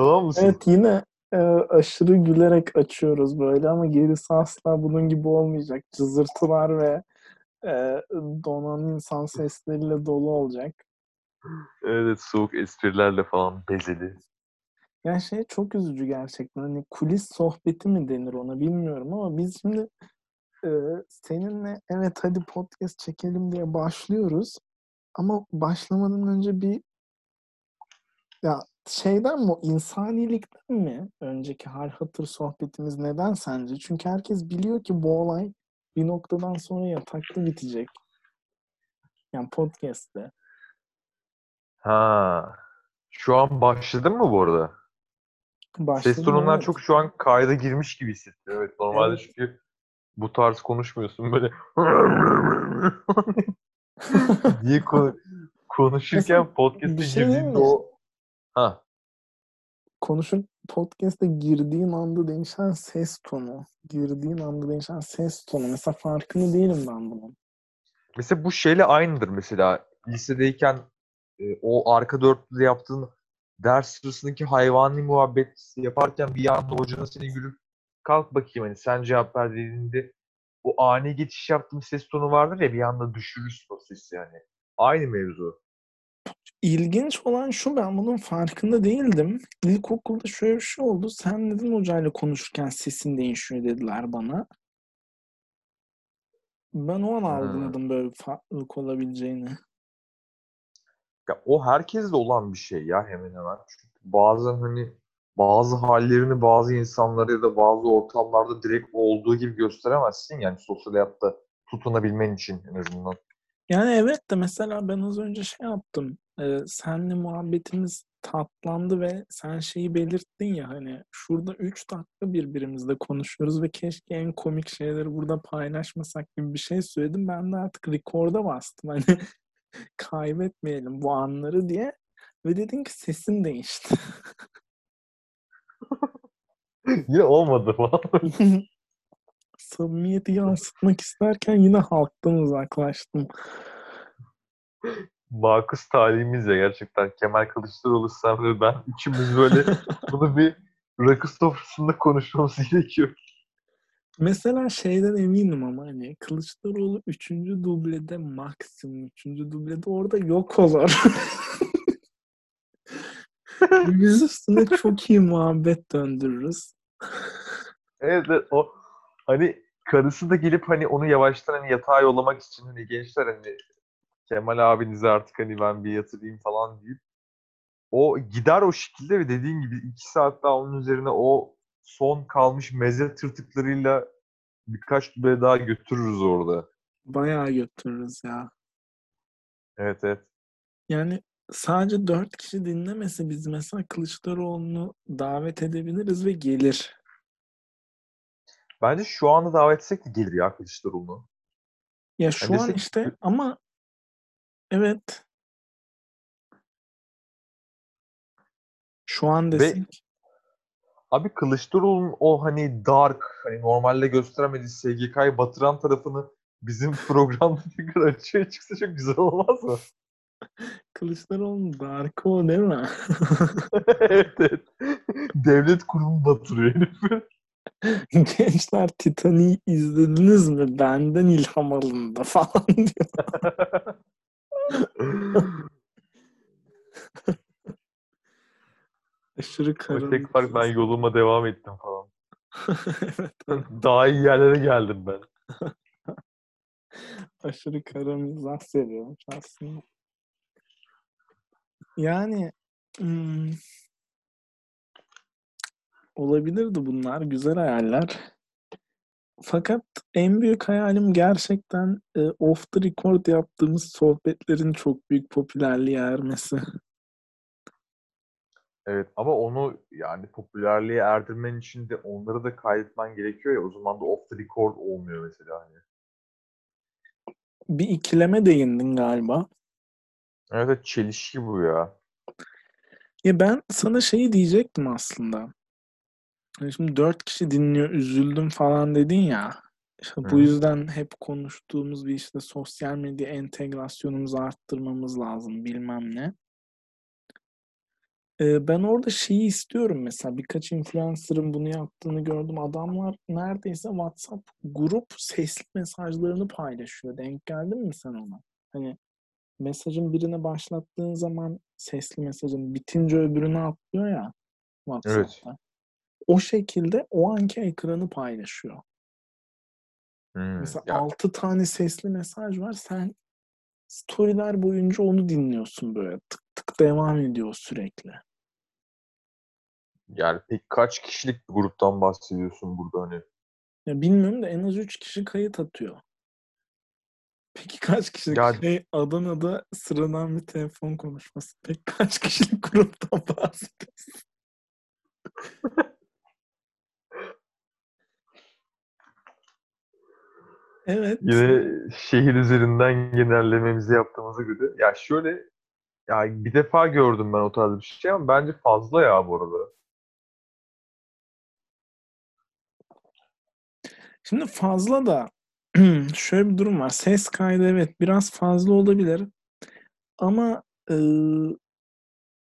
Tamam mısın? Evet yine e, aşırı gülerek açıyoruz böyle ama gerisi asla bunun gibi olmayacak. Cızırtılar ve e, donan insan sesleriyle dolu olacak. Evet soğuk esprilerle falan bezeli. Yani şey çok üzücü gerçekten. Hani kulis sohbeti mi denir ona bilmiyorum ama biz şimdi e, seninle evet hadi podcast çekelim diye başlıyoruz. Ama başlamadan önce bir ya şeyden mi insanilikten mi önceki hal hatır sohbetimiz neden sence? Çünkü herkes biliyor ki bu olay bir noktadan sonra yatakta bitecek. Yani podcast'te. Ha. Şu an başladın mı bu arada? Başladım, Ses tonundan evet. çok şu an kayda girmiş gibi hissettim. Evet normalde Evet. çünkü bu tarz konuşmuyorsun böyle diye konu- konuşurken podcast'e şey girdiğinde o ha konuşup podcast'e girdiğin anda değişen ses tonu, girdiğin anda değişen ses tonu. Mesela farkında değilim ben bunun. mesela bu şeyle aynıdır mesela lisedeyken e, o arka dörtlüde yaptığın ders sırasındaki hayvani muhabbet yaparken bir anda hocanın seni gülüp kalk bakayım hani sen cevap ver dediğinde o ani geçiş yaptığım ses tonu vardır ya bir anda düşürürsün o sesi yani. Aynı mevzu. İlginç olan şu ben bunun farkında değildim. İlkokulda şöyle bir şey oldu. Sen neden hocayla konuşurken sesin değişiyor dediler bana. Ben o an Hmm. algıladım böyle bir farklılık olabileceğini. Ya o herkeste olan bir şey ya hemen hemen. Çünkü bazen hani bazı hallerini bazı insanlara ya da bazı ortamlarda direkt olduğu gibi gösteremezsin yani sosyal hayatta tutunabilmen için en azından. Yani evet de mesela ben az önce şey yaptım. Ee, senle muhabbetimiz tatlandı ve sen şeyi belirttin ya hani şurada 3 dakika birbirimizle konuşuyoruz ve keşke en komik şeyleri burada paylaşmasak gibi bir şey söyledim. Ben de artık record'a bastım hani kaybetmeyelim bu anları diye ve dedin ki sesin değişti. Yine olmadı falan. Samimiyeti yansıtmak isterken yine halktan uzaklaştım. Makus talihimiz ya gerçekten. Kemal Kılıçdaroğlu sen ve ben üçümüz böyle bunu bir rakı sofrasında konuşmamız gerekiyor. Mesela şeyden eminim ama hani Kılıçdaroğlu 3. dublede maksimum 3. dublede orada yok olur. Biz üstüne çok iyi muhabbet döndürürüz. Evet, evet, o hani karısı da gelip hani onu yavaştan hani yatağa yollamak için hani gençler hani Kemal abinize artık hani ben bir yatırayım falan deyip o gider o şekilde ve dediğin gibi iki saat daha onun üzerine o son kalmış meze tırtıklarıyla birkaç duble daha götürürüz orada. Bayağı götürürüz ya. Evet evet. Yani sadece 4 kişi dinlemese biz mesela Kılıçdaroğlu'nu davet edebiliriz ve gelir. Bence şu anda davet etsek de gelir ya Kılıçdaroğlu'nu. Ya şu Yani an desek- işte ama evet şu an Ve- desek Abi Kılıçdaroğlu'nun o hani dark, hani normalde gösteremediği SGK'yı batıran tarafını bizim programda tekrar açığa çıksa çok güzel olmaz mı? Kılıçdaroğlu'nun darkı o değil mi? evet evet. Devlet kurumu batırıyor herif. Gençler Titanic'i izlediniz mi? Benden ilham alındı falan diyor. Aşırı karanlık. tek fark ben yoluma devam ettim falan. evet. Daha iyi yerlere geldim ben. Aşırı kara mizah seviyormuş aslında. Yani hmm, olabilirdi bunlar. Güzel hayaller. Fakat en büyük hayalim gerçekten e, off the record yaptığımız sohbetlerin çok büyük popülerliğe ermesi. Evet ama onu yani popülerliğe erdirmen için de onları da kaydetmen gerekiyor ya o zaman da off the record olmuyor mesela hani. Bir ikileme değindin galiba. Evet, çelişki bu ya. Ya ben sana şeyi diyecektim aslında. Hani Şimdi dört kişi dinliyor, üzüldüm falan dedin ya. İşte bu yüzden hep konuştuğumuz bir işte sosyal medya entegrasyonumuzu arttırmamız lazım bilmem ne. Ee, ben orada şeyi istiyorum mesela birkaç influencer'ın bunu yaptığını gördüm. Adamlar neredeyse WhatsApp grup sesli mesajlarını paylaşıyor. Denk geldin mi sen ona? Hani mesajın birine başlattığın zaman sesli mesajın bitince öbürüne atlıyor ya WhatsApp'ta. O şekilde o anki ekranı paylaşıyor. Hmm, Mesela ya, 6 tane sesli mesaj var. Sen storyler boyunca onu dinliyorsun böyle. Tık tık devam ediyor sürekli. Yani peki kaç kişilik bir gruptan bahsediyorsun burada hani? Ya bilmiyorum da en az 3 kişi kayıt atıyor. Peki kaç kişilik Ya- şey Adana'da sıradan bir telefon konuşması. Peki kaç kişilik gruptan bahsediyorsun? evet. Yine şehir üzerinden genellememizi yaptığımıza göre. Ya şöyle ya bir defa gördüm ben o tarz bir şey ama bence fazla ya bu arada. Şimdi fazla da şöyle bir durum var. Ses kaydı evet biraz fazla olabilir. Ama e,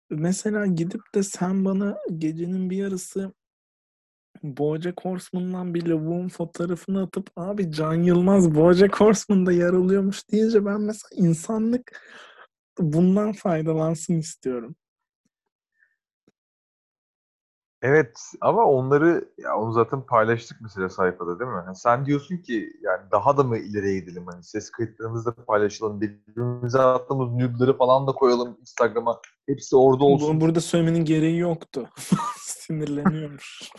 mesela gidip de sen bana gecenin bir yarısı Bojack Horseman'dan bir lavuğun fotoğrafını atıp abi Can Yılmaz Bojack Horseman'da yer alıyormuş deyince ben mesela insanlık bundan faydalansın istiyorum. Evet ama onları ya onu zaten paylaştık mesela sayfada değil mi? Hani sen diyorsun ki yani daha da mı ileriye gidelim hani ses kayıtlarımızı da paylaşalım birbirimize attığımız nude'ları falan da koyalım Instagram'a. Hepsi orada olsun. Bunu burada söylemenin gereği yoktu. Sinirleniyormuş.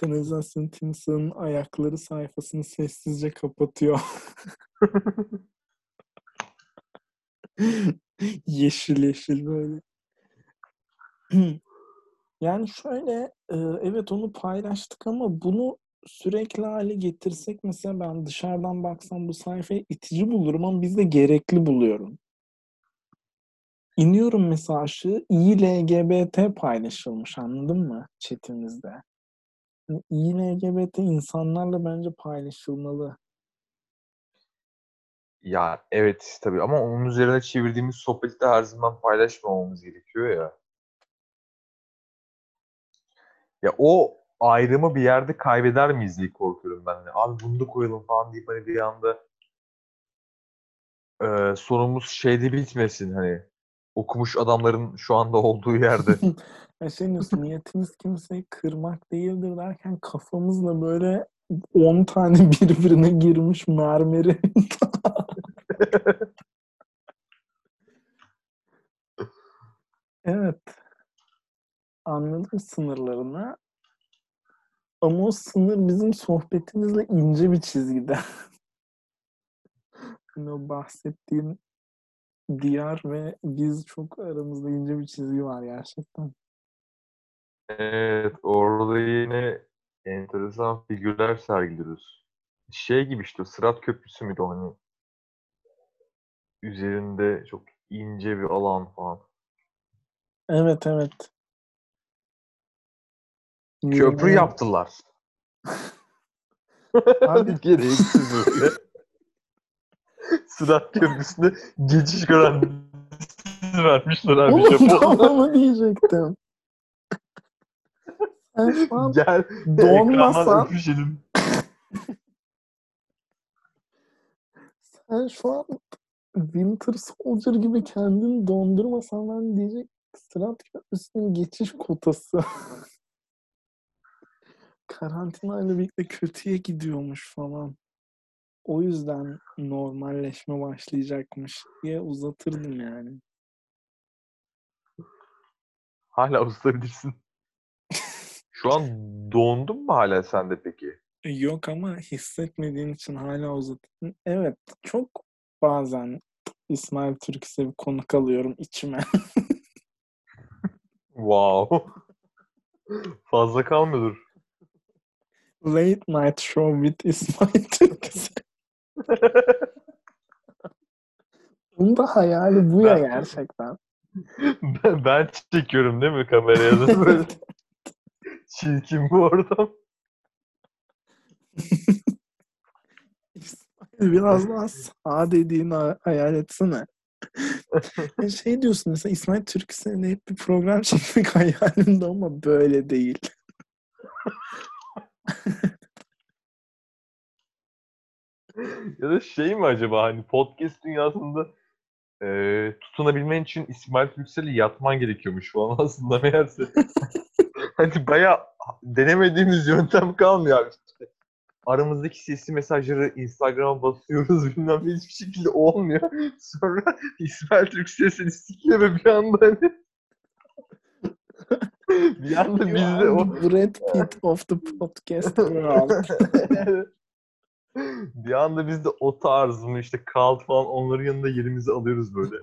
Kanalizasyon timsahının ayakları sayfasını sessizce kapatıyor. yeşil yeşil böyle. Yani şöyle e, evet onu paylaştık ama bunu sürekli hale getirsek mesela ben dışarıdan baksam bu sayfayı itici bulurum ama biz de gerekli buluyorum. İniyorum mesela aşağı iyi LGBT paylaşılmış anladın mı chatimizde? Yani iyi LGBT insanlarla bence paylaşılmalı. Ya evet tabii ama onun üzerine çevirdiğimiz sohbeti de her zaman paylaşmamamız gerekiyor ya. Ya o ayrımı bir yerde kaybeder miyiz diye korkuyorum ben. Hani, abi bunu da koyalım falan deyip hani bir anda e, sonumuz şeyde bitmesin hani okumuş adamların şu anda olduğu yerde. Şey diyorsun niyetimiz kimseyi kırmak değildir derken kafamızla böyle 10 tane birbirine girmiş mermeri Evet. Anladım sınırlarını. Ama o sınır bizim sohbetimizle ince bir çizgide. Hani o bahsettiğin diyar ve biz çok aramızda ince bir çizgi var gerçekten. Evet orada yine enteresan figürler sergiliyoruz. Şey gibi işte Sırat Köprüsü müydü hani üzerinde çok ince bir alan falan. Evet evet. Köprü yaptılar. Abi- Gereksiz böyle. Sırat Köprüsü'ne geçiş garantisi vermişler abi Oğlum Japonlar. tam onu diyecektim. Sen şu an Gel donmasan öpüşelim. sen şu an Winter Soldier gibi kendini dondurmasan ben diyecek Sırat Köprüsü'nün geçiş kotası. Karantina ile birlikte kötüye gidiyormuş falan. O yüzden normalleşme başlayacakmış diye uzatırdım yani. Hala uzatabilirsin. Şu an dondun mu hala sen de peki? Yok ama hissetmediğin için hala uzattın. Evet, çok bazen İsmail Türküs'e bir konuk alıyorum içime. Wow. Fazla kalmıyordur. Late Night Show with İsmail Türküs. Bunun da hayali bu ya gerçekten. ben, ben çekiyorum değil mi kameraya da böyle çirkin bu ortam. Biraz daha sağ dediğini ha- hayal etsene. Şey diyorsun mesela İsmail Türksel'le hep bir program çekmek hayalimde ama böyle değil. Ya da şey mi acaba hani podcast dünyasında e, tutunabilmen için İsmail Türksel'e yatman gerekiyormuş falan aslında meğerse. hani bayağı denemediğimiz yöntem kalmıyor abi. İşte aramızdaki sesli mesajları Instagram'a basıyoruz bilmem ne hiçbir şekilde olmuyor. Sonra İsmail sikiyor ve bir anda hani bir anda You biz de are o Brad Pitt of the podcast world. bir anda biz de o tarz mı işte Kalt falan onların yanında yerimizi alıyoruz böyle.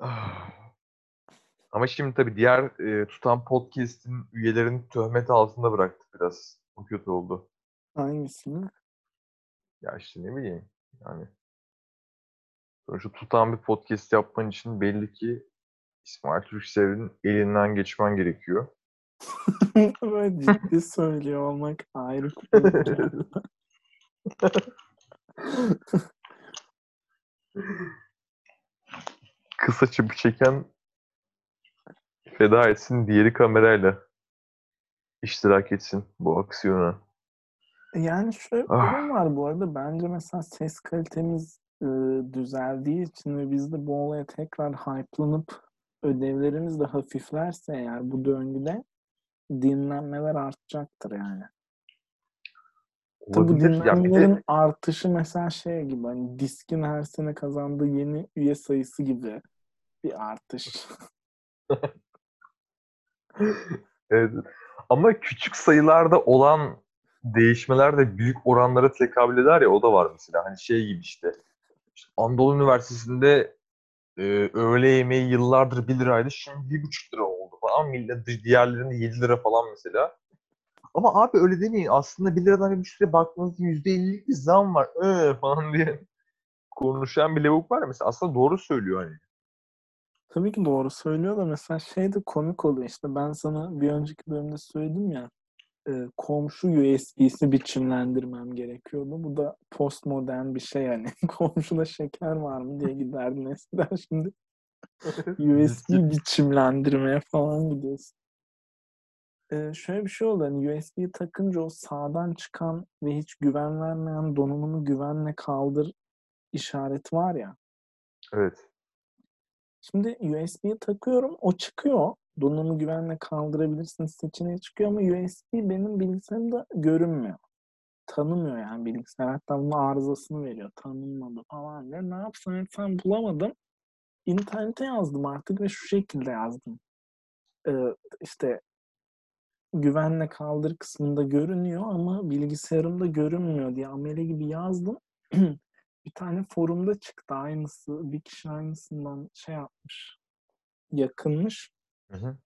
Ama şimdi tabii diğer e, tutan podcast'in üyelerini töhmet altında bıraktık biraz. O kötü oldu. Hangisini? Ya işte ne bileyim yani. Sonuçta tutan bir podcast yapman için belli ki İsmail Türksel'in elinden geçmen gerekiyor. Böyle ciddi söylüyor olmak ayrı. Kısa çapı çeken feda etsin diğeri kamerayla iştirak etsin bu aksiyona. Yani şöyle bir Ah. durum var bu arada. Bence mesela ses kalitemiz e, düzeldiği için ve biz de bu olaya tekrar hype'lanıp ödevlerimiz de hafiflerse eğer bu döngüde dinlenmeler artacaktır yani. Bu Olabilir. Ya bir de- dinlenmelerin artışı mesela şey gibi hani diskin her sene kazandığı yeni üye sayısı gibi bir artış. Evet. Ama küçük sayılarda olan değişmeler de büyük oranlara tekabül eder ya o da var mesela. Hani şey gibi işte. İşte Anadolu Üniversitesi'nde e, öğle yemeği yıllardır 1 liraydı. Şimdi 1,5 lira oldu falan. Millet diğerlerinde 7 lira falan mesela. Ama abi öyle demeyin. Aslında 1 liradan 1,5 liraya baktığınızda %50'lik bir zam var. Ee, falan diye konuşan bir lavuk var mesela. Aslında doğru söylüyor hani. Tabii ki doğru söylüyor da mesela şey de komik oluyor işte ben sana bir önceki bölümde söyledim ya e, komşu USB'si biçimlendirmem gerekiyordu. Bu da postmodern bir şey yani. Komşuda şeker var mı diye giderdin eskiden şimdi USB biçimlendirmeye falan gidiyorsun. E, şöyle bir şey oldu hani USB'yi takınca o sağdan çıkan ve hiç güven vermeyen donanımı güvenle kaldır işareti var ya. Evet. Şimdi USB'ye takıyorum. O çıkıyor. Donanımı güvenle kaldırabilirsiniz seçeneği çıkıyor ama USB benim bilgisayarımda görünmüyor. Tanımıyor yani bilgisayar. Hatta bunun arızasını veriyor. Tanınmadı falan diyor. Ne yapsam etsem bulamadım. İnternete yazdım artık ve şu şekilde yazdım. Ee, işte güvenle kaldır kısmında görünüyor ama bilgisayarımda görünmüyor diye amele gibi yazdım. bir tane forumda çıktı aynısı. Bir kişi aynısından şey yapmış. Yakınmış. Hı hı.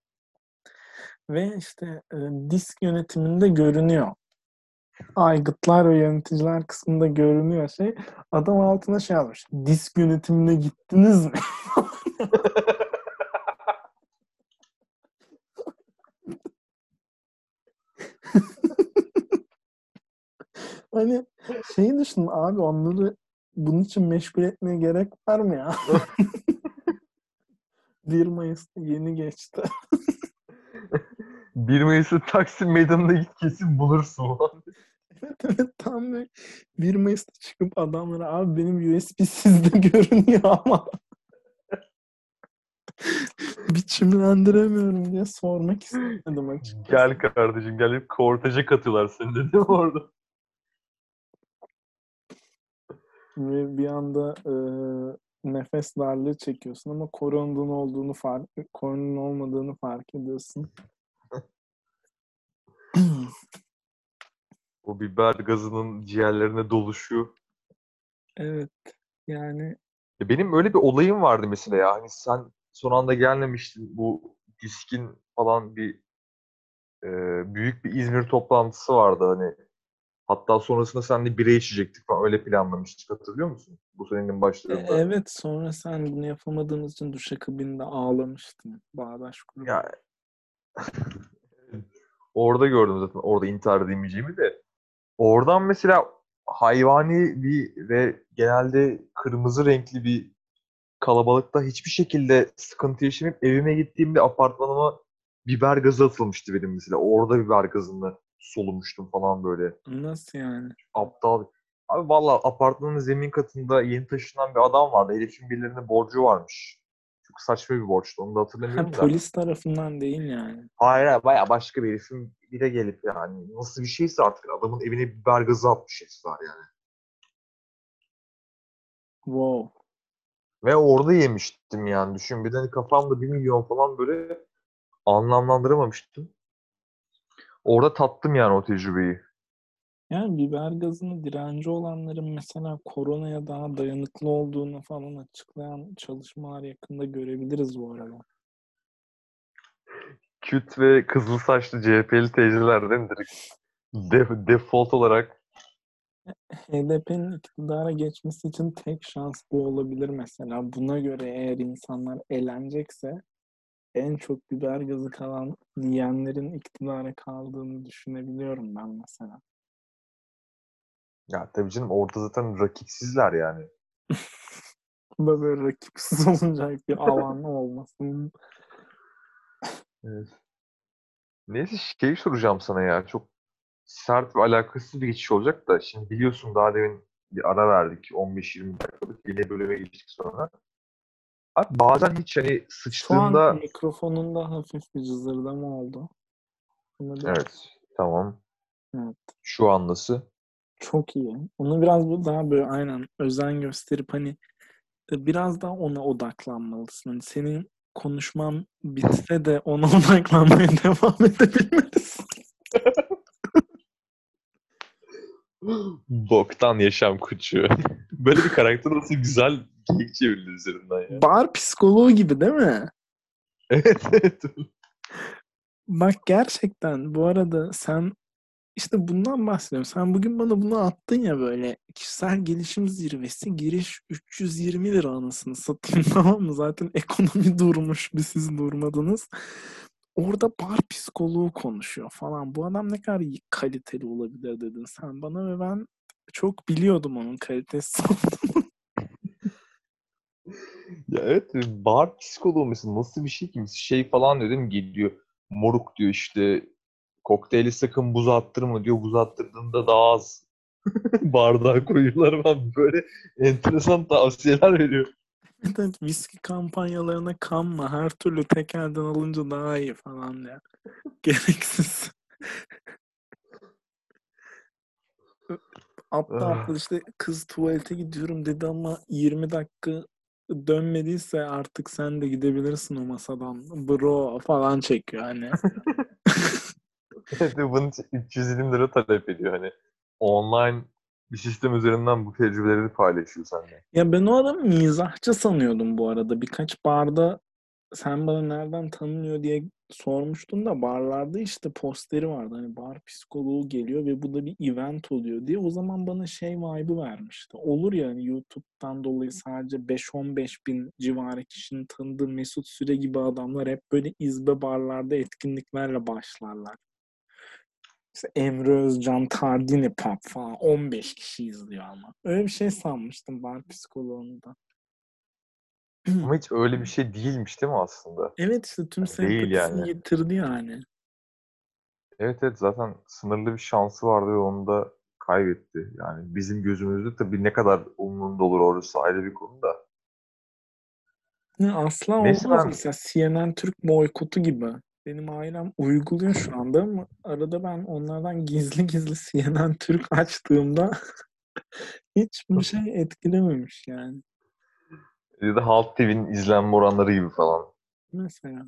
Ve işte e, disk yönetiminde görünüyor. Aygıtlar ve yöneticiler kısmında görünüyor şey. Adam altına şey yazmış. Disk yönetimine gittiniz mi? hani şeyi düşün abi onları bunun için meşgul etmeye gerek var mı ya? 1 Mayıs'ta yeni geçti. 1 Mayıs'ta Taksim Meydanı'na git kesin bulursun. Evet evet tam böyle 1 Mayıs'ta çıkıp adamlara abi benim USB sizde görünüyor ama biçimlendiremiyorum diye sormak istemedim açıkçası. gel kardeşim gel. Hep korteje katıyorlar seni dedim orada. Ve bir anda e, nefes darlığı çekiyorsun ama koronanın olduğunu fark koronanın olmadığını fark ediyorsun. O biber gazının ciğerlerine doluşuyor. evet yani Ya benim öyle bir olayım vardı mesela ya. Hani sen son anda gelmemiştin. Bu diskin falan bir e, büyük bir İzmir toplantısı vardı hani. Hatta sonrasında seninle bira içecektik falan öyle planlamıştık hatırlıyor musun? Bu senenin e, başlarında. evet sonra sen bunu yapamadığımız için duşakabinde ağlamıştın Bağdaş grubu. Ya Orada gördüm zaten. Orada intihar edemeyeceğimi de. Oradan mesela hayvani bir ve genelde kırmızı renkli bir kalabalıkta hiçbir şekilde sıkıntı yaşamayıp evime gittiğimde apartmanıma biber gazı atılmıştı benim mesela. Orada biber gazını solumuştum falan böyle. Nasıl yani? Aptal. Abi valla apartmanın zemin katında yeni taşınan bir adam vardı. Herifin birilerine borcu varmış. Çok saçma bir borçtu. Onu da Ha, hatırlamıyorum da. polis tarafından değil yani. Hayır hayır baya başka bir herifin bire gelip yani nasıl bir şeyse artık adamın evine biber gazı atmış herifler yani. Wow. Ve orada yemiştim yani düşün. Bir de hani kafamda bir milyon falan böyle anlamlandıramamıştım. Orada tattım yani o tecrübeyi. Yani biber gazına direnci olanların mesela koronaya daha dayanıklı olduğunu falan açıklayan çalışmalar yakında görebiliriz bu arada. Küt ve kızıl saçlı CHP'li teyzelerden direkt def- default olarak HDP'nin iktidara geçmesi için tek şans bu olabilir mesela. Buna göre eğer insanlar elenecekse en çok biber gazı kalan yiyenlerin iktidara kaldığını düşünebiliyorum ben mesela. ya tabii canım orada zaten rakipsizler yani. Bu da böyle rakipsiz olacak bir alan olmasın. Evet. Neyse şey soracağım sana ya. Çok sert ve alakasız bir geçiş olacak da. Şimdi biliyorsun daha demin bir ara verdik. 15-20 dakikalık yeni bölüme geçtik sonra. Abi bazen hiç hani Şu an sıçtığında... mikrofonunda hafif bir cızırdama oldu. Bunu Evet tamam. Evet. Şu an nasıl? Çok iyi. Onu biraz daha böyle aynen özen gösterip hani e, biraz daha ona odaklanmalısın. Hani senin konuşman bitse de ona odaklanmaya devam edebilmelisin. Boktan yaşam kuçu. Böyle bir karakter nasıl güzel geyik çevrildi üzerinden ya. Bar psikoloğu gibi değil mi? Evet evet. Bak gerçekten bu arada sen işte bundan bahsediyorum. Sen bugün bana bunu attın ya böyle kişisel gelişim zirvesi giriş 320 lira anasını satayım tamam mı? Zaten ekonomi durmuş bir siz durmadınız. Orada bar psikoloğu konuşuyor falan. Bu adam ne kadar kaliteli olabilir dedin sen bana ve ben çok biliyordum onun kalitesi olduğunu. Ya evet bar psikoloğu mesela nasıl bir şey ki? Şey falan diyor değil mi? Geliyor moruk diyor işte kokteyli sakın buz attırma diyor. Buz attırdığında daha az bardağa koyuyorlar falan. Böyle enteresan tavsiyeler veriyor. Evet, evet, viski kampanyalarına kanma. Her türlü tek elden alınca daha iyi falan ya. Gereksiz. Aptal Ah. aptal işte kız tuvalete gidiyorum dedi ama 20 dakika dönmediyse artık sen de gidebilirsin o masadan. Bro falan çekiyor hani. Evet, ve bunun için 320 lira talep ediyor hani. Online bir sistem üzerinden bu tecrübeleri paylaşıyor seninle. Ya ben o adamı mizahçı sanıyordum bu arada. Birkaç barda sen bana nereden tanınıyor diye sormuştun da barlarda işte posteri vardı. Hani bar psikoloğu geliyor ve bu da bir event oluyor diye. O zaman bana şey vibe'ı vermişti. Olur ya hani YouTube'dan dolayı sadece 5-15 bin civarı kişinin tanıdığı Mesut Süre gibi adamlar hep böyle izbe barlarda etkinliklerle başlarlar. İşte Emre Özcan, Tardini Pop falan 15 kişi izliyor ama. Öyle bir şey sanmıştım bar psikoloğunda. Ama hiç öyle bir şey değilmiş değil mi aslında? Evet işte tüm Değil sempatisini yani. yitirdi yani. Evet evet zaten sınırlı bir şansı vardı ve onu da kaybetti. Yani bizim gözümüzde tabii ne kadar umurunda olur orası ayrı bir konu da. Ne, asla Neyse olmaz ben- mesela CNN Türk boykotu gibi. Benim ailem uyguluyor şu anda ama arada ben onlardan gizli gizli CNN Türk açtığımda hiç bir şey etkilememiş yani. Ya da Halk TV'nin izlenme oranları gibi falan. Mesela.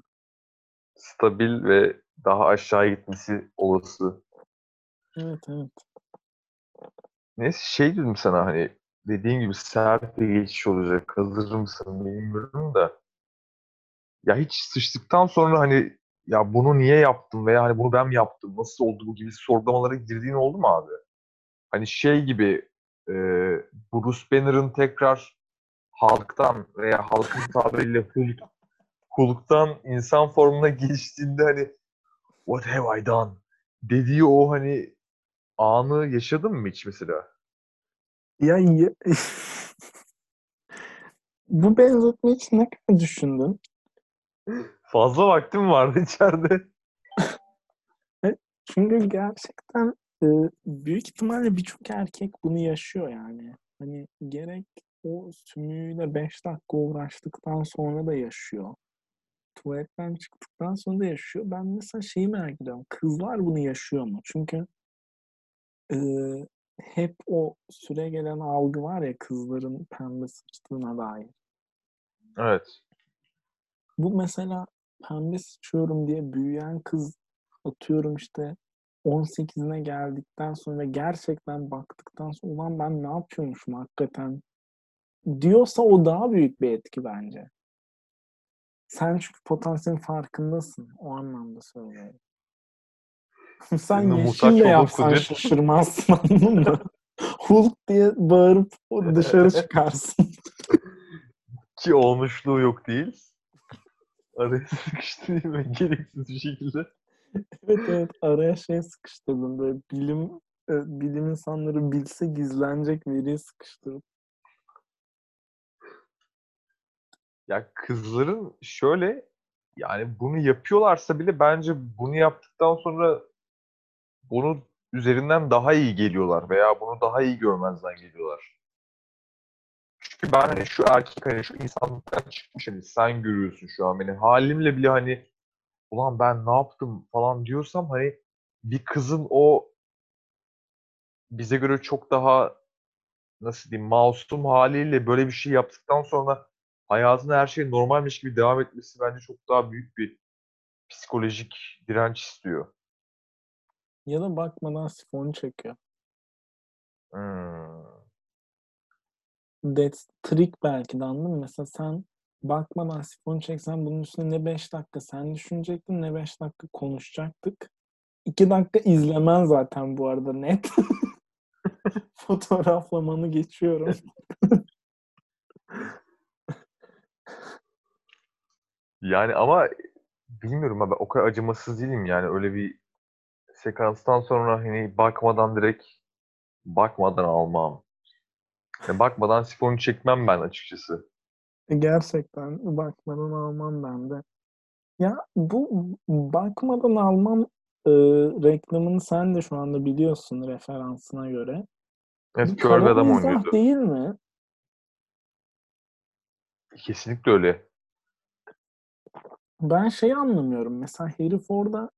Stabil ve daha aşağı gitmesi olası. Evet evet. Neyse şey dedim sana hani dediğin gibi sert bir geçiş olacak. Hazır mısın bilmiyorum da. Ya hiç sıçtıktan sonra hani ya bunu niye yaptım veya hani bunu ben mi yaptım? Nasıl oldu bu gibi sorgulamalara girdiğin oldu mu abi? Hani şey gibi e, Bruce Banner'ın tekrar halktan veya halkın tabiriyle Hulk, Hulk'tan insan formuna geçtiğinde hani What have I done? dediği o hani anı yaşadın mı hiç mesela? Ya, ya bu benzetme için ne kadar düşündün? Fazla vaktim vardı içeride. Çünkü gerçekten e, büyük ihtimalle birçok erkek bunu yaşıyor yani. Hani gerek o sümüğüyle 5 dakika uğraştıktan sonra da yaşıyor. Tuvaletten çıktıktan sonra da yaşıyor. Ben mesela şeyi merak ediyorum. Kızlar bunu yaşıyor mu? Çünkü e, hep o süre gelen algı var ya kızların pembe sıçtığına dair. Evet. Bu mesela pembe sıçıyorum diye büyüyen kız atıyorum işte 18'ine geldikten sonra gerçekten baktıktan sonra ulan ben ne yapıyormuşum hakikaten diyorsa o daha büyük bir etki bence. Sen çünkü potansiyelin farkındasın. O anlamda söylüyorum. Sen yeşille olduğun yapsan kudret- şaşırmazsın anladın mı? Hulk diye bağırıp dışarı çıkarsın. Ki olmuşluğu yok değil. Araya sıkıştırayım ve gereksiz bir şekilde. Evet evet araya şey sıkıştırdım böyle bilim e, bilim insanları bilse gizlenecek veriyi sıkıştırıp. Ya kızların şöyle yani bunu yapıyorlarsa bile bence bunu yaptıktan sonra bunu üzerinden daha iyi geliyorlar veya bunu daha iyi görmezden geliyorlar. Çünkü ben hani şu erkek hani şu insanlıktan çıkmış hani sen görüyorsun şu an beni halimle bile hani ulan ben ne yaptım falan diyorsam hani bir kızın o bize göre çok daha nasıl diyeyim masum haliyle böyle bir şey yaptıktan sonra hayatında her şey normalmiş gibi devam etmesi bence çok daha büyük bir psikolojik direnç istiyor. Ya da bakmadan sifonu çekiyor. Hmm. That's trick belki de anladın mı? Mesela sen bakmadan sifonu çeksen bunun üstüne ne 5 dakika sen düşünecektin ne 5 dakika konuşacaktık. 2 dakika izlemen zaten bu arada net. Fotoğraflamanı geçiyorum. Yani ama bilmiyorum abi o kadar acımasız değilim yani öyle bir sekanstan sonra hani bakmadan direkt bakmadan almam. Yani bakmadan sifonu çekmem ben açıkçası. Gerçekten bakmadan almam ben de. Ya bu bakmadan almam e, reklamını sen de şu anda biliyorsun referansına göre. Evet kör bir adam oynuyordu. değil mi? Kesinlikle öyle. Ben şeyi anlamıyorum. Mesela herif orada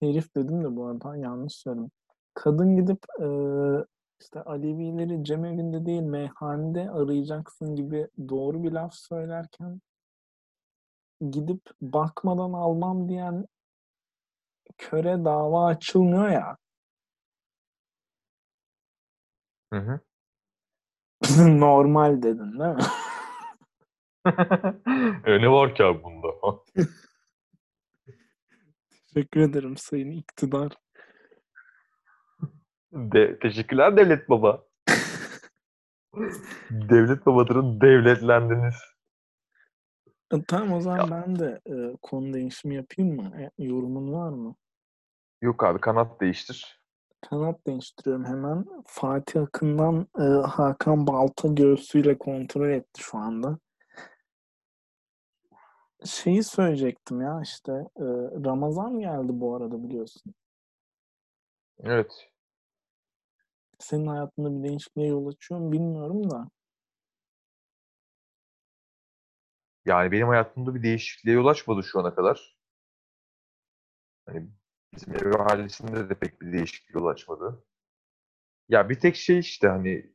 herif dedim de bu arada yanlış söyledim. Kadın gidip e, işte Alevileri cemevinde değil meyhanede arayacaksın gibi doğru bir laf söylerken gidip bakmadan almam diyen köre dava açılmıyor ya. Hı hı. Normal dedin değil mi? E, ne var ki abi bunda? Teşekkür ederim sayın iktidar. De, teşekkürler devlet baba. devlet babaların devletlendiniz. E, Tamam o zaman ben de e, konu değişimi yapayım mı? E, yorumun var mı? Yok abi kanat değiştir. Kanat değiştiriyorum hemen. Fatih Akın'dan e, Hakan Balta göğsüyle kontrol etti şu anda. Şeyi söyleyecektim ya işte e, Ramazan geldi bu arada biliyorsun. Evet. Senin hayatında bir değişikliğe yol açıyor mu bilmiyorum da. Yani benim hayatımda bir değişikliğe yol açmadı şu ana kadar. Hani bizim ev ahalisinde de pek bir değişikliğe yol açmadı. Ya bir tek şey işte hani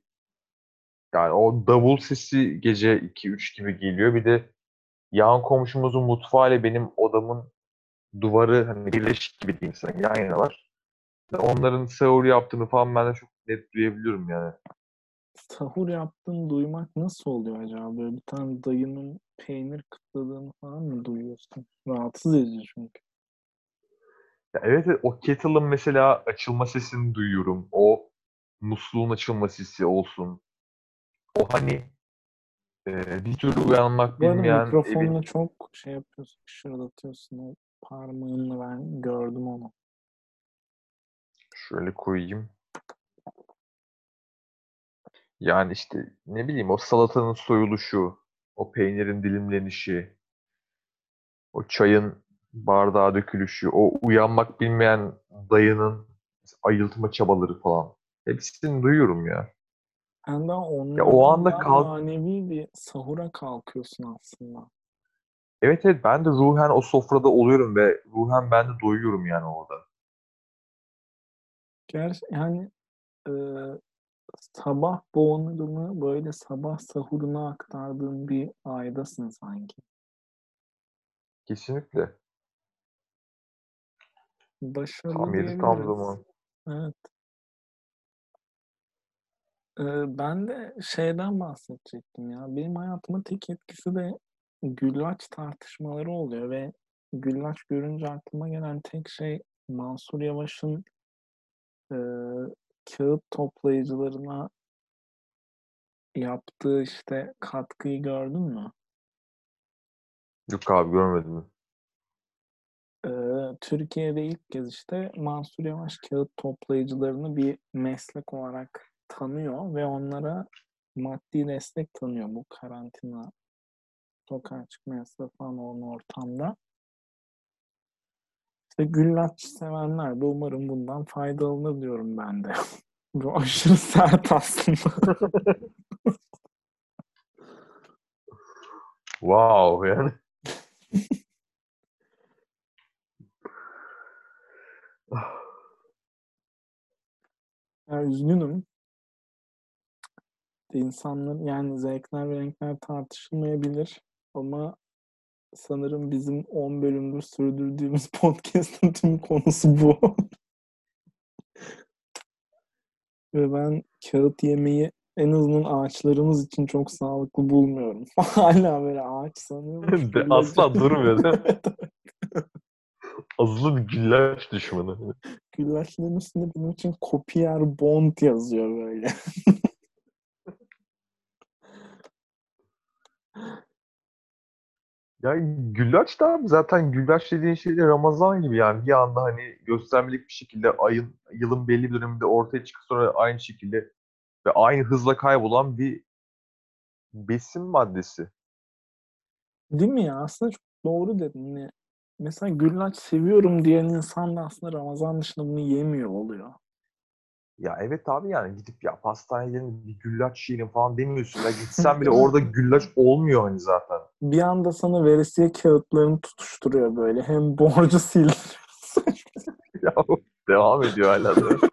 yani o davul sesi gece 2-3 gibi geliyor. Bir de yan komşumuzun mutfağı ile benim odamın duvarı hani birleşik gibi diyeyim sana yan yana var. Onların sahur yaptığını falan ben de çok net duyabiliyorum yani. Sahur yaptığını duymak nasıl oluyor acaba? Böyle bir tane dayının peynir kıtladığını falan mı duyuyorsun? Rahatsız edici çünkü. Ya evet, o kettle'ın mesela açılma sesini duyuyorum. O musluğun açılma sesi olsun. O hani e, bir türlü uyanmak Bu arada bilmeyen mikrofonla evin çok şey yapıyorsun, şırdatıyorsun o parmağınla ben gördüm onu. Şöyle koyayım. Yani işte ne bileyim o salatanın soyuluşu, o peynirin dilimlenişi, o çayın bardağa dökülüşü, o uyanmak bilmeyen dayının ayıltma çabaları falan. Hepsini duyuyorum ya. Ben daha onlardan Ya o anda kalk- manevi bir sahura kalkıyorsun aslında. Evet evet ben de ruhen o sofrada oluyorum ve ruhen ben de doyuyorum yani orada. Ger yani e, sabah boğunumu böyle sabah sahuruna aktardığın bir aydasın sanki. Kesinlikle. Başarılı Tam yeri tam zaman. Evet. Ben de şeyden bahsedecektim ya. Benim hayatıma tek etkisi de güllaç tartışmaları oluyor ve güllaç görünce aklıma gelen tek şey Mansur Yavaş'ın e, kağıt toplayıcılarına yaptığı işte katkıyı gördün mü? Yok abi görmedim. Ee, Türkiye'de ilk kez işte Mansur Yavaş kağıt toplayıcılarını bir meslek olarak tanıyor ve onlara maddi destek tanıyor bu karantina sokağa çıkma yasağı falan olan ortamda. İşte güllaç sevenler de umarım bundan faydalanır diyorum ben de. Bu aşırı sert aslında. Wow yani. Ya üzgünüm. İnsanlar yani zevkler ve renkler tartışılmayabilir ama sanırım bizim 10 bölümdür sürdürdüğümüz podcast'ın tüm konusu bu. ve ben kağıt yemeyi en azından ağaçlarımız için çok sağlıklı bulmuyorum. Hala böyle ağaç gibi. asla durmuyor değil mi? Azılı bir güllaç düşmanı. Güllaçların üstünde benim için Kopier Bond yazıyor böyle. Ya güllaç da zaten güllaç dediğin şey de Ramazan gibi yani bir anda hani göstermelik bir şekilde ayın yılın belli bir döneminde ortaya çıkıp sonra aynı şekilde ve aynı hızla kaybolan bir besin maddesi. Değil mi ya? Aslında çok doğru dedin. Hani mesela güllaç seviyorum diyen insan da aslında Ramazan dışında bunu yemiyor oluyor. Ya evet abi yani gidip ya pastaneye bir güllaç yiyelim falan demiyorsun. Ya gitsen bile orada güllaç olmuyor hani zaten. Bir anda sana veresiye kağıtlarını tutuşturuyor böyle. Hem borcu sildiriyor. Ya devam ediyor hala da.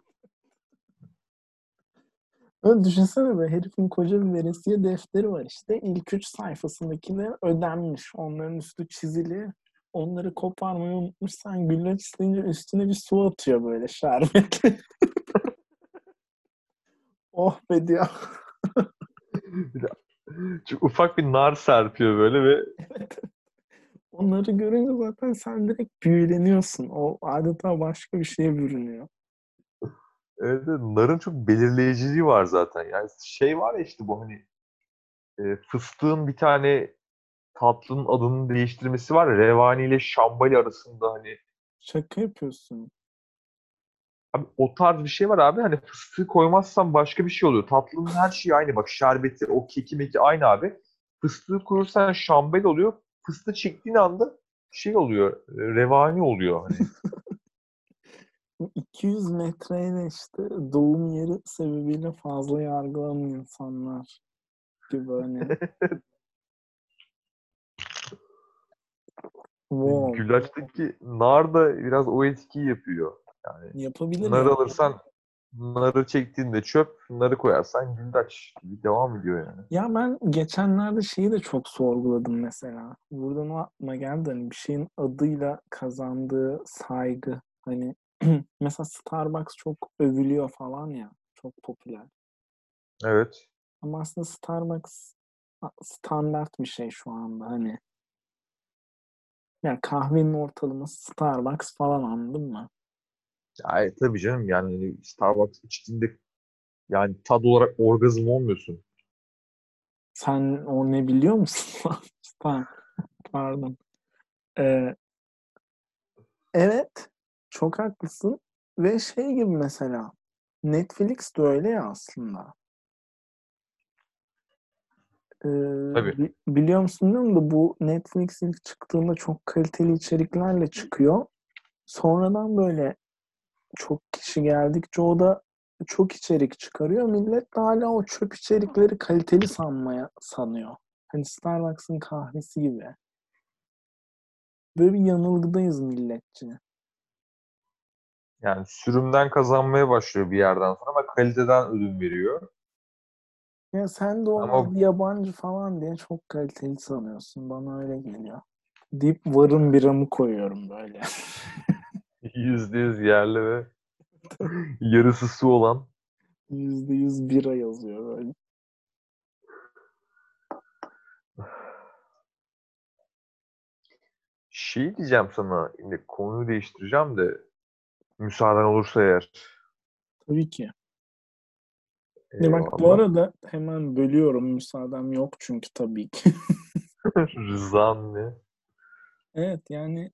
Öyle düşünsene be herifin koca bir veresiye defteri var işte. İlk üç sayfasındakiler ödenmiş. Onların üstü çizili. Onları koparmayı unutmuş. Sen güllaç isteyince üstüne bir su atıyor böyle şerbetli. oh be diyor. Çok ufak bir nar serpiyor böyle ve Onları görünce zaten sen direkt büyüleniyorsun. O adeta başka bir şeye bürünüyor. evet, evet, narın çok belirleyiciliği var zaten. Yani şey var ya işte bu hani e, fıstığın bir tane tatlının adını değiştirmesi var ya revani ile şambali arasında hani Şaka yapıyorsun. Abi o tarz bir şey var abi. Hani fıstığı koymazsan başka bir şey oluyor. Tatlının her şeyi aynı. Bak şerbeti, o keki meki aynı abi. Fıstığı koyursan şambel oluyor. Fıstığı çektiğin anda şey oluyor. e, Revani oluyor hani. Bu 200 metreyle işte doğum yeri sebebiyle fazla yargılanan insanlar gibi hani. wow. Güllaçtaki nar da biraz o etkiyi yapıyor. Yani Yapabilir nar ya. alırsan narı çektiğinde çöp, narı koyarsan güllaç gibi devam ediyor yani. Ya ben geçenlerde şeyi de çok sorguladım mesela. Buradan o aklıma geldi hani bir şeyin adıyla kazandığı saygı. Hani mesela Starbucks çok övülüyor falan ya. Çok popüler. Evet. Ama aslında Starbucks standart bir şey şu anda hani. Yani kahvenin ortalaması Starbucks falan anladın mı? Ya, evet, tabii canım yani hani Starbucks içtiğinde yani tad olarak orgazm olmuyorsun. Sen o ne biliyor musun? Pardon. Ee, evet. Çok haklısın. Ve şey gibi mesela Netflix de öyle ya aslında. Ee, Tabii. bi- biliyor musun bilmiyorum da bu Netflix ilk çıktığında çok kaliteli içeriklerle çıkıyor. Sonradan böyle çok kişi geldikçe o da çok içerik çıkarıyor. Millet de hala o çöp içerikleri kaliteli sanmaya sanıyor. Hani Starbucks'ın kahvesi gibi. Böyle bir yanılgıdayız milletçe. Yani sürümden kazanmaya başlıyor bir yerden sonra ama kaliteden ödün veriyor. Ya sen de onu Ama- yabancı falan diye çok kaliteli sanıyorsun. Bana öyle geliyor. Deyip varın biramı koyuyorum böyle. Yüzde yüz yerli ve yarısı su olan. Yüzde yüz bira yazıyor böyle. Şey diyeceğim sana, yine konuyu değiştireceğim de müsaaden olursa eğer. Tabii ki. Ya bak bu arada hemen bölüyorum. Müsaadem yok çünkü tabii ki. Rızan ne? Evet yani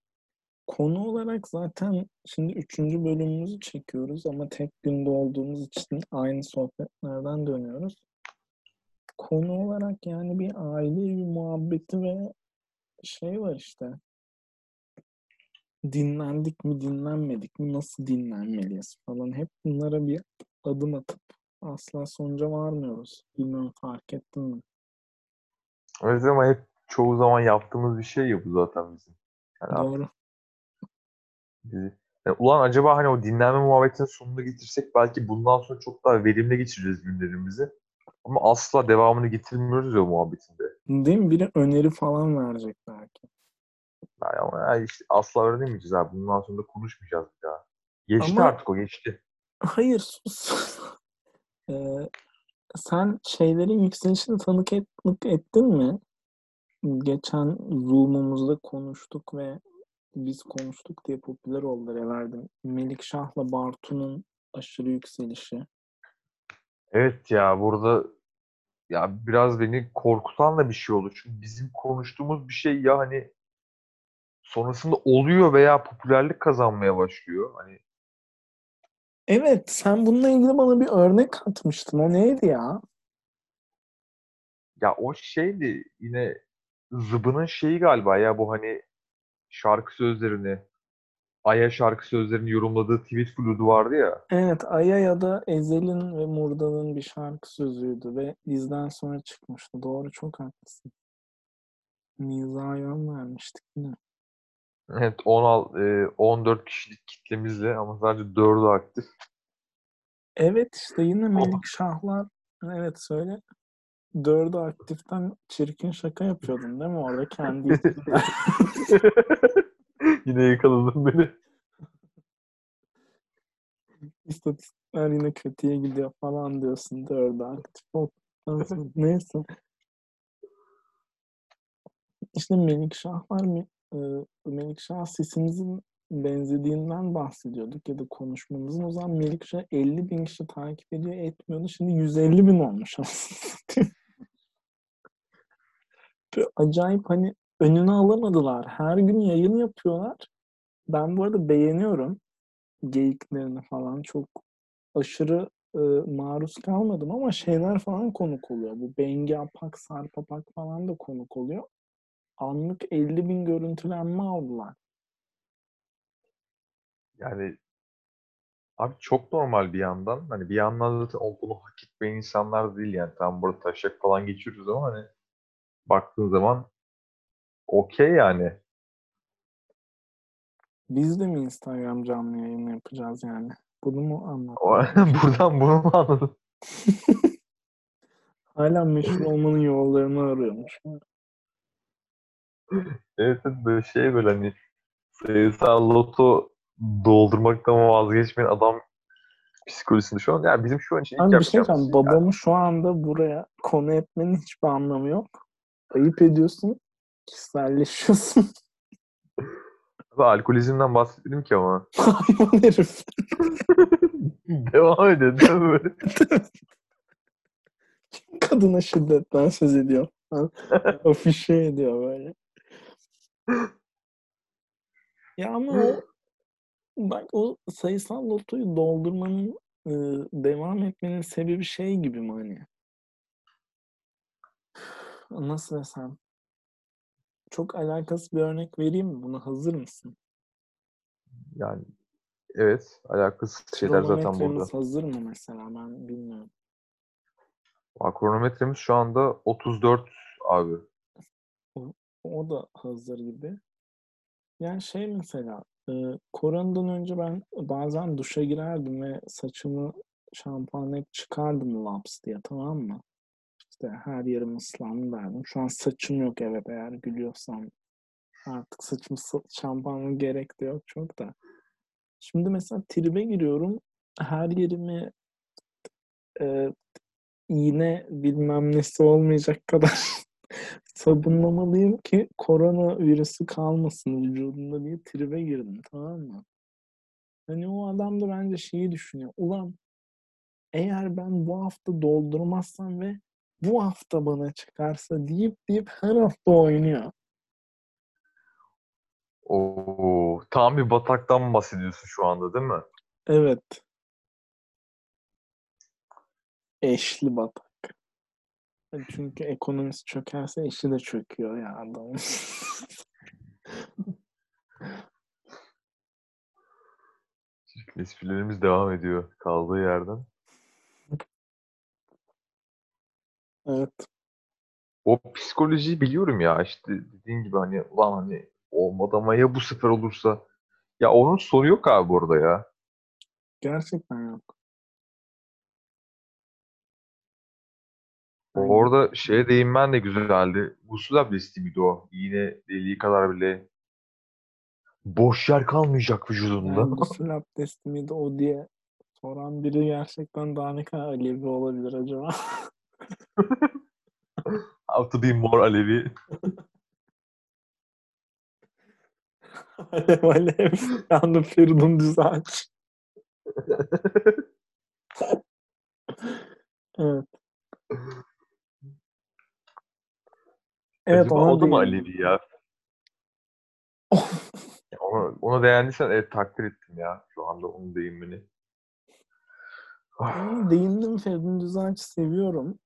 konu olarak zaten şimdi üçüncü bölümümüzü çekiyoruz ama tek günde olduğumuz için aynı sohbetlerden dönüyoruz. Konu olarak yani bir aile evi muhabbeti ve şey var işte. Dinlendik mi dinlenmedik mi nasıl dinlenmeliyiz falan hep bunlara bir adım atıp asla sonuca varmıyoruz. Bilmiyorum fark ettin mi? Evet ama hep çoğu zaman yaptığımız bir şey ya bu zaten bizim. Yani Doğru. Yani ulan acaba hani o dinlenme muhabbetinin sonunu getirsek belki bundan sonra çok daha verimli geçireceğiz günlerimizi. Ama asla devamını getirmiyoruz ya o muhabbetinde. Değil mi? Biri öneri falan verecek belki. Yani ama yani işte asla öğrenemeyeceğiz abi. Bundan sonra da konuşmayacağız bir daha. Geçti Ama- artık o geçti. Hayır sus. Ee, sen şeylerin yükselişini tanık ettik ettin mi? Geçen Zoom'umuzda konuştuk ve biz konuştuk diye popüler oldular verdim. Melikşah'la Bartu'nun aşırı yükselişi. Evet ya burada ya biraz beni korkutan da bir şey oldu. Çünkü bizim konuştuğumuz bir şey ya hani sonrasında oluyor veya popülerlik kazanmaya başlıyor. Hani Evet, sen bununla ilgili bana bir örnek atmıştın. O neydi ya? ya o şeydi yine Zıbı'nın şeyi galiba ya bu hani şarkı sözlerini Aya şarkı sözlerini yorumladığı tweet fludu vardı ya. Evet, Aya ya da Ezel'in ve Murda'nın bir şarkı sözüydü ve bizden sonra çıkmıştı. Doğru, çok haklısın. Miza yön vermiştik yine. Evet 16, e, 14 kişilik kitlemizle ama sadece 4'ü aktif. Evet işte yine Melik Şahlar evet söyle. Dördü aktiften çirkin şaka yapıyordun değil mi orada kendi? Yine yakaladın beni. İstatistikler yine kötüye gidiyor falan diyorsun dördü aktif olduktan sonra. Neyse. İşte Melik Şahlar mı? e, Melik Şah sesimizin benzediğinden bahsediyorduk ya da konuşmamızın. O zaman Melikşah 50 bin kişi takip ediyor etmiyordu. Şimdi 150 bin olmuş aslında. Böyle acayip hani önünü alamadılar. Her gün yayın yapıyorlar. Ben bu arada beğeniyorum geyiklerini falan. Çok aşırı e, maruz kalmadım ama şeyler falan konuk oluyor. Bu Bengi Apak, Sarp Apak falan da konuk oluyor. Anlık 50 bin görüntülenme aldılar. Yani abi çok normal bir yandan. Hani bir yandan zaten bunu hak etmeyen insanlar değil yani. Tam burada taşak falan geçiyoruz ama hani baktığın zaman okey yani. Biz de mi Instagram canlı yayını yapacağız yani? Bunu mu anlatmaya Buradan bunu mu anladın? Hala meşhur olmanın yollarını arıyormuş. Evet böyle şey böyle hani sayısal loto doldurmaktan vazgeçmeyen adam psikolojisinde şu an. Yani bizim şu an için Abi bir şey yapacağımız diyeceğim. Babamı şu anda buraya konu etmenin hiçbir anlamı yok. Ayıp ediyorsun. Kişiselleşiyorsun. Abi alkolizmden bahsetmedim ki ama. Hayvan herif. Devam ediyor değil mi? Kadına şiddetten söz ediyor. Afişe ediyor böyle. Ya ama o Bak o sayısal lotoyu doldurmanın e, devam etmenin sebebi şey gibi mi hani? Nasıl desem? Çok alakasız bir örnek vereyim mi? Buna hazır mısın? Yani evet alakasız şeyler zaten burada. Hazır mı mesela? Ben bilmiyorum. Aa, kronometremiz şu anda 34 abi. O da hazır gibi. Yani şey mesela e, koronadan önce ben bazen duşa girerdim ve saçımı şampuanla çıkardım laps diye tamam mı? İşte her yerim ıslandı derdim. Şu an saçım yok evet eğer gülüyorsam. Artık saçımı sa- şampuanla gerek de yok çok da. Şimdi mesela tribe giriyorum. Her yerimi e, iğne bilmem nesi olmayacak kadar sabunlamalıyım ki korona virüsü kalmasın vücudumda diye tribe girdim tamam mı? Hani o adam da bence şeyi düşünüyor. Ulan eğer ben bu hafta doldurmazsam ve bu hafta bana çıkarsa deyip deyip her hafta oynuyor. Oo, tam bir bataktan bahsediyorsun şu anda değil mi? Evet. Eşli batak. Çünkü ekonomisi çökerse eşi de çöküyor ya adamın. Esprilerimiz devam ediyor kaldığı yerden. Evet. O psikolojiyi biliyorum ya işte dediğin gibi hani ulan hani olmadı ama ya bu sefer olursa. Ya onun sonu yok abi burada ya. Gerçekten yok. Aynen. Orada şeye değinmen de güzeldi. Gusül abdesti miydi o? Yine deliği kadar bile boş yer kalmayacak vücudunda. Yani gusül abdesti miydi o diye soran biri gerçekten daha ne kadar Alevi olabilir acaba? How to be more Alevi. Alev alev. Yandı Feridun Düzağaç. Evet. Evet Acaba ona o da mı. Alevi ya? Ona, ona beğendiysen evet takdir ettim ya. Şu anda onun Yani değindim Feridun Düzağaç'ı seviyorum.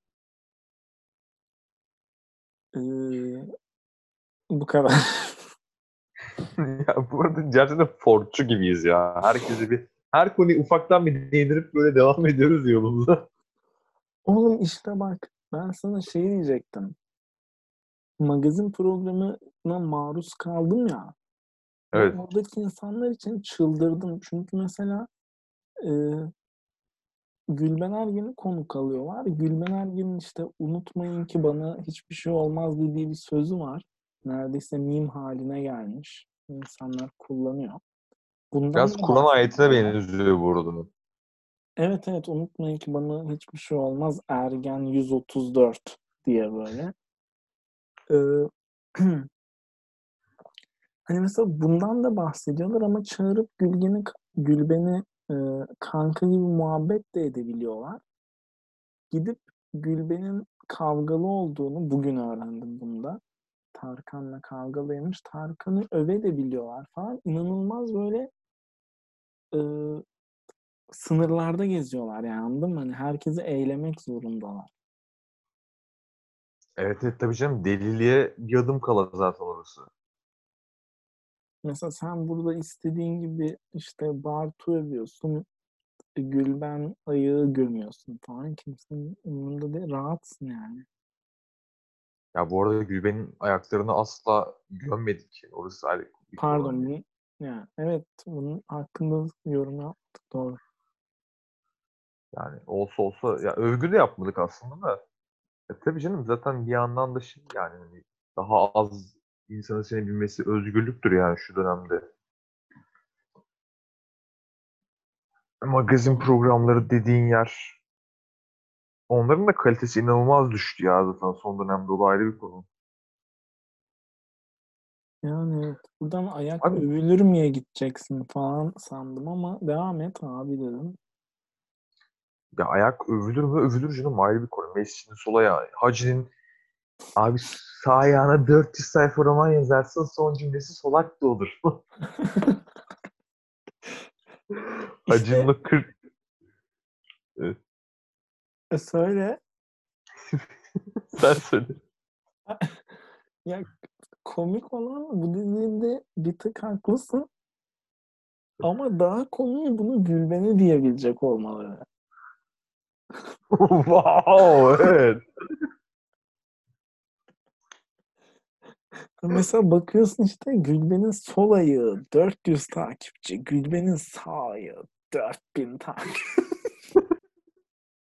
Ee, bu kadar. ya bu arada gerçekten Fordçu gibiyiz ya. Herkese bir her konuyu ufaktan bir değindirip böyle devam ediyoruz yolumuza. Oğlum işte bak ben sana şey diyecektim. Magazin programına maruz kaldım ya. ve Evet. Oradaki insanlar için çıldırdım. Çünkü mesela e, Gülben Ergen'i konuk alıyorlar. Gülben Ergen'in işte unutmayın ki bana hiçbir şey olmaz dediği bir sözü var. Neredeyse meme haline gelmiş. İnsanlar kullanıyor. Bundan Biraz Kur'an ayetine benziyor burada. Evet evet unutmayın ki bana hiçbir şey olmaz. Ergen 134 diye böyle. Ee, hani mesela bundan da bahsediyorlar ama çağırıp Gülgen'i, Gülben'i e, kanka gibi muhabbet de edebiliyorlar. Gidip Gülben'in kavgalı olduğunu bugün öğrendim bunda. Tarkan'la kavgalıymış. Tarkan'ı öve de biliyorlar falan. İnanılmaz böyle e, sınırlarda geziyorlar yani anladın mı? Hani herkesi eylemek zorundalar. Evet evet tabii canım deliliğe bir adım kala zaten orası. Mesela sen burada istediğin gibi işte Bartu övüyorsun, Gülben ayığı gömüyorsun falan. Kimsenin umurunda değil. Rahatsın yani. Ya bu arada Gülben'in ayaklarını asla gömmedik. Orası ayrı. Pardon. Bunu, yani, evet bunun hakkında yorum yaptık. Doğru. Yani olsa olsa ya övgü de yapmadık aslında da. E tabii canım zaten bir yandan da şey yani hani daha az insanın seni bilmesi özgürlüktür yani şu dönemde. Magazin programları dediğin yer onların da kalitesi inanılmaz düştü ya zaten son dönemde o ayrı bir konu. Yani evet. Buradan ayak Abi- övülür müye gideceksin falan sandım ama devam et abi dedim. Ya ayak övülür mü? Övülür canım ayrı bir konu. Messi'nin sol ayağı. Hacı'nin abi sağ ayağına 400 sayfa roman yazarsın son cümlesi solak da olur. İşte Acınlı 40 e, söyle. sen söyle. Ya komik olan bu dediğinde bir tık haklısın. Ama daha komiği bunu Gülben'e diyebilecek olmaları. wow, evet. Mesela bakıyorsun işte Gülben'in sol ayağı 400 takipçi, Gülben'in sağ ayağı 4000 takipçi.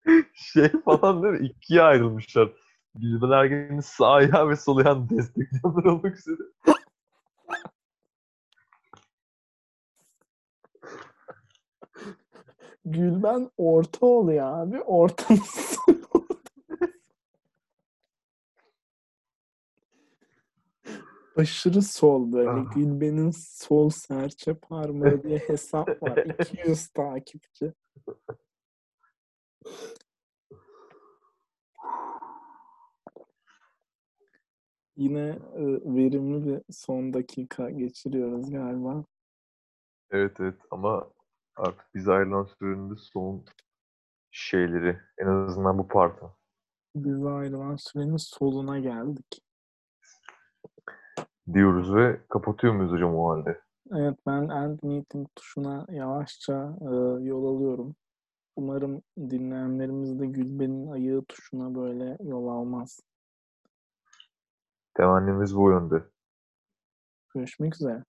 Şey falan değil mi? İkiye ayrılmışlar. Gülben Ergen'in sağ ayağı ve sol ayağını destekleyenler olmak üzere. Gülben orta oluyor abi. Ortanın Aşırı sol böyle. Ah. Gülben'in sol serçe parmağı diye hesap var. 200 takipçi. Yine e, verimli bir son dakika geçiriyoruz galiba. Evet evet ama artık biz ayrılan sürenin son şeyleri en azından bu parti. Bize ayrılan sürenin soluna geldik. Diyoruz ve kapatıyor muyuz hocam o halde? Evet ben end meeting tuşuna yavaşça e, yol alıyorum. Umarım dinleyenlerimiz de Gülben'in ayağı tuşuna böyle yol almaz. Temennimiz bu yönde. Görüşmek üzere.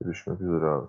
Görüşmek üzere abi.